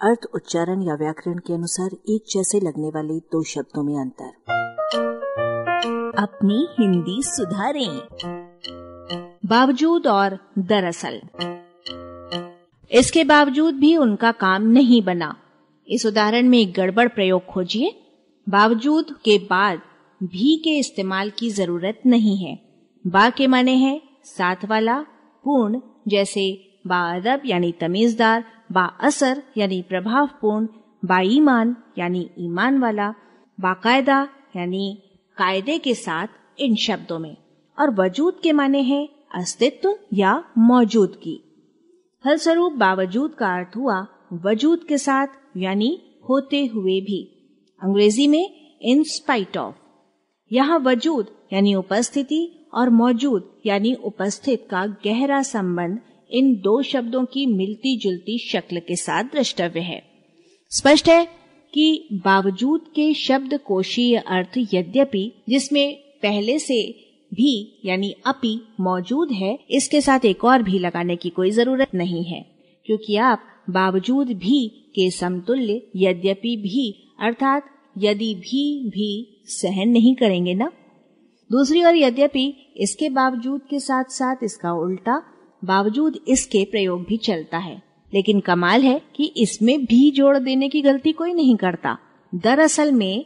अर्थ उच्चारण या व्याकरण के अनुसार एक जैसे लगने वाले दो शब्दों में अंतर। अपनी हिंदी सुधारें। बावजूद और दरअसल। इसके बावजूद भी उनका काम नहीं बना। इस उदाहरण में एक गड़बड़ प्रयोग खोजिए। बावजूद के बाद भी के इस्तेमाल की ज़रूरत नहीं है। बा के माने हैं साथ वाला, पूर्ण, जैसे बाअदब यानी तमीजदार बा असर, यानी प्रभावपूर्ण बाईमान यानी ईमान वाला बाकायदा यानी कायदे के साथ इन शब्दों में। और वजूद के माने हैं अस्तित्व या मौजूदगी। फलस्वरूप बावजूद का अर्थ हुआ वजूद के साथ, यानी होते हुए भी। अंग्रेज़ी में इन स्पाइट ऑफ़ यहाँ वजूद, यानी उपस्थिति, और मौजूद, यानी उपस्थित का गहरा संबंध इन दो शब्दों की मिलती जुलती शक्ल के साथ द्रष्टव्य है। स्पष्ट है कि बावजूद के शब्द कोशीय अर्थ यद्यपि जिसमें पहले से भी यानी अपि मौजूद है, इसके साथ एक और भी लगाने की कोई ज़रूरत नहीं है, क्योंकि आप बावजूद भी के समतुल्य यद्यपि भी, अर्थात यदि भी भी सहन नहीं करेंगे ना? दूसरी ओर यद्यपि इसके बावजूद के साथ साथ इसका उल्टा बावजूद इसके प्रयोग भी चलता है। लेकिन कमाल है कि इसमें भी जोड़ देने की गलती कोई नहीं करता। दरअसल में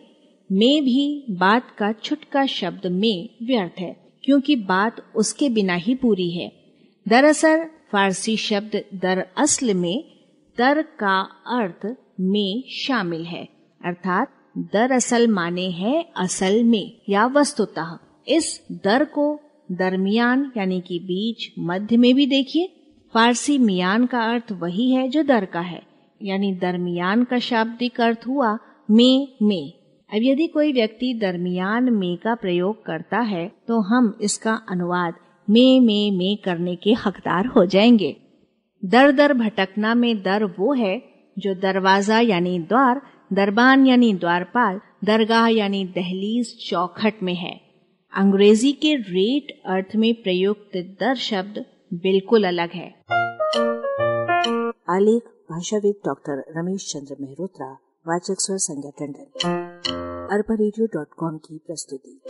में भी बात का छुटका शब्द में व्यर्थ है, क्योंकि बात उसके बिना ही पूरी है। दरअसल, फारसी शब्द दरअसल में, दर का अर्थ में शामिल है, अर्थात दरअसल माने है असल में या वस्तुतः। इस दर को दरमियान, यानी कि बीच, मध्य में भी देखिए। फारसी मियान का अर्थ वही है जो दर का है। यानी दरमियान का शाब्दिक अर्थ हुआ में में। अब यदि कोई व्यक्ति दरमियान, में का प्रयोग करता है तो हम इसका अनुवाद में में में करने के हकदार हो जाएँगे। दर दर भटकना में दर वो है जो दरवाज़ा, यानी द्वार, दरबान, यानी द्वारपाल, दरगाह, यानी दहलीज चौखट में है। अंग्रेज़ी के रेट अर्थ में प्रयुक्त दर शब्द बिल्कुल अलग है। आलेख, भाषाविद डॉक्टर रमेश चंद्र मेहरोत्रा, वाचक स्वर संज्ञा टंडन। अरबा की प्रस्तुति।